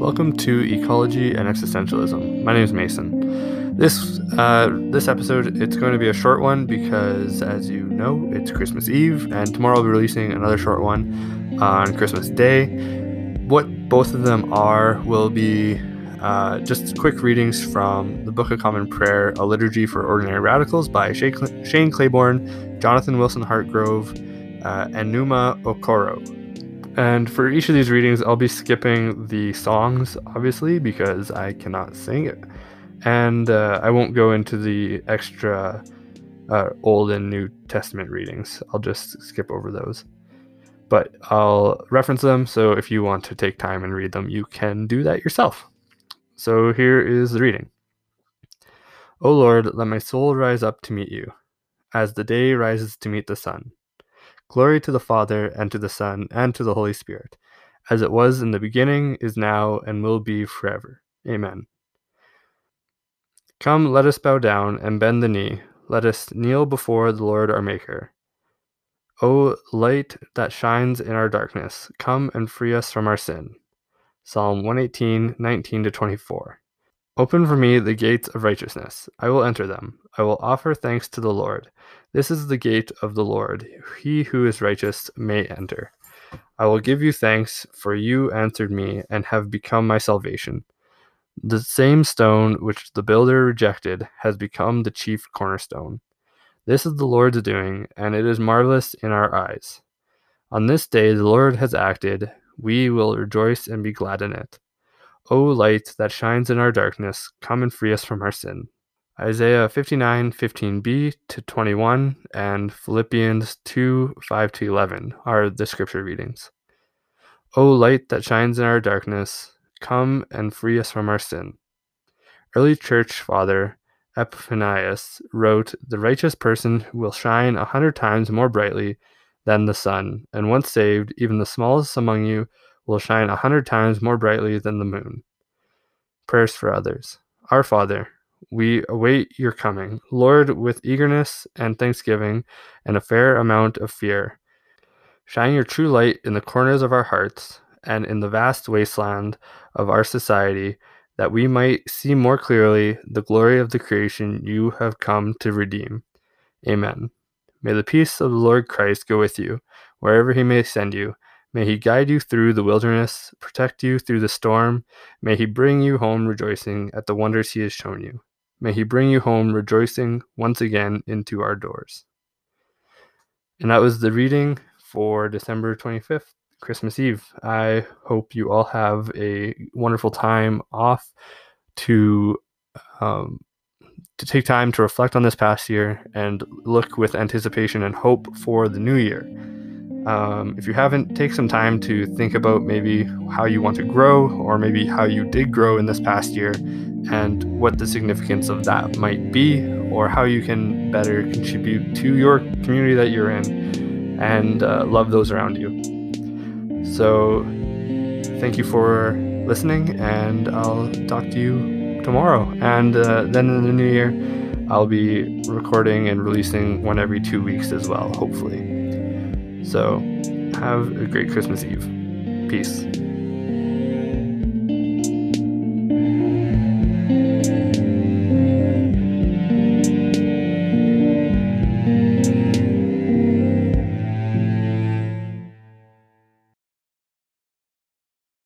Welcome to Ecology and Existentialism. My name is Mason. This uh, this episode it's going to be a short one because, as you know, it's Christmas Eve, and tomorrow I'll be releasing another short one on Christmas Day. What both of them are will be uh, just quick readings from the Book of Common Prayer, A Liturgy for Ordinary Radicals by Shane Claiborne, Jonathan Wilson Hartgrove, uh, and Enuma Okoro. And for each of these readings, I'll be skipping the songs, obviously, because I cannot sing it. And uh, I won't go into the extra uh, Old and New Testament readings. I'll just skip over those. But I'll reference them, so if you want to take time and read them, you can do that yourself. So here is the reading O Lord, let my soul rise up to meet you, as the day rises to meet the sun. Glory to the Father, and to the Son, and to the Holy Spirit, as it was in the beginning, is now, and will be forever. Amen. Come, let us bow down and bend the knee. Let us kneel before the Lord our Maker. O light that shines in our darkness, come and free us from our sin. Psalm 118, 19 24. Open for me the gates of righteousness. I will enter them. I will offer thanks to the Lord. This is the gate of the Lord. He who is righteous may enter. I will give you thanks, for you answered me and have become my salvation. The same stone which the builder rejected has become the chief cornerstone. This is the Lord's doing, and it is marvelous in our eyes. On this day the Lord has acted. We will rejoice and be glad in it. O light that shines in our darkness, come and free us from our sin. Isaiah 59, 15b to 21, and Philippians 2, 5 to 11 are the scripture readings. O light that shines in our darkness, come and free us from our sin. Early church father Epiphanius wrote, The righteous person will shine a hundred times more brightly than the sun, and once saved, even the smallest among you will shine a hundred times more brightly than the moon. Prayers for others. Our Father, we await your coming, Lord, with eagerness and thanksgiving and a fair amount of fear. Shine your true light in the corners of our hearts and in the vast wasteland of our society, that we might see more clearly the glory of the creation you have come to redeem. Amen. May the peace of the Lord Christ go with you, wherever he may send you May he guide you through the wilderness, protect you through the storm. May he bring you home rejoicing at the wonders he has shown you. May he bring you home rejoicing once again into our doors. And that was the reading for December 25th, Christmas Eve. I hope you all have a wonderful time off to um, to take time to reflect on this past year and look with anticipation and hope for the new year. Um, if you haven't, take some time to think about maybe how you want to grow, or maybe how you did grow in this past year, and what the significance of that might be, or how you can better contribute to your community that you're in and uh, love those around you. So, thank you for listening, and I'll talk to you tomorrow. And uh, then in the new year, I'll be recording and releasing one every two weeks as well, hopefully. So, have a great Christmas Eve. Peace.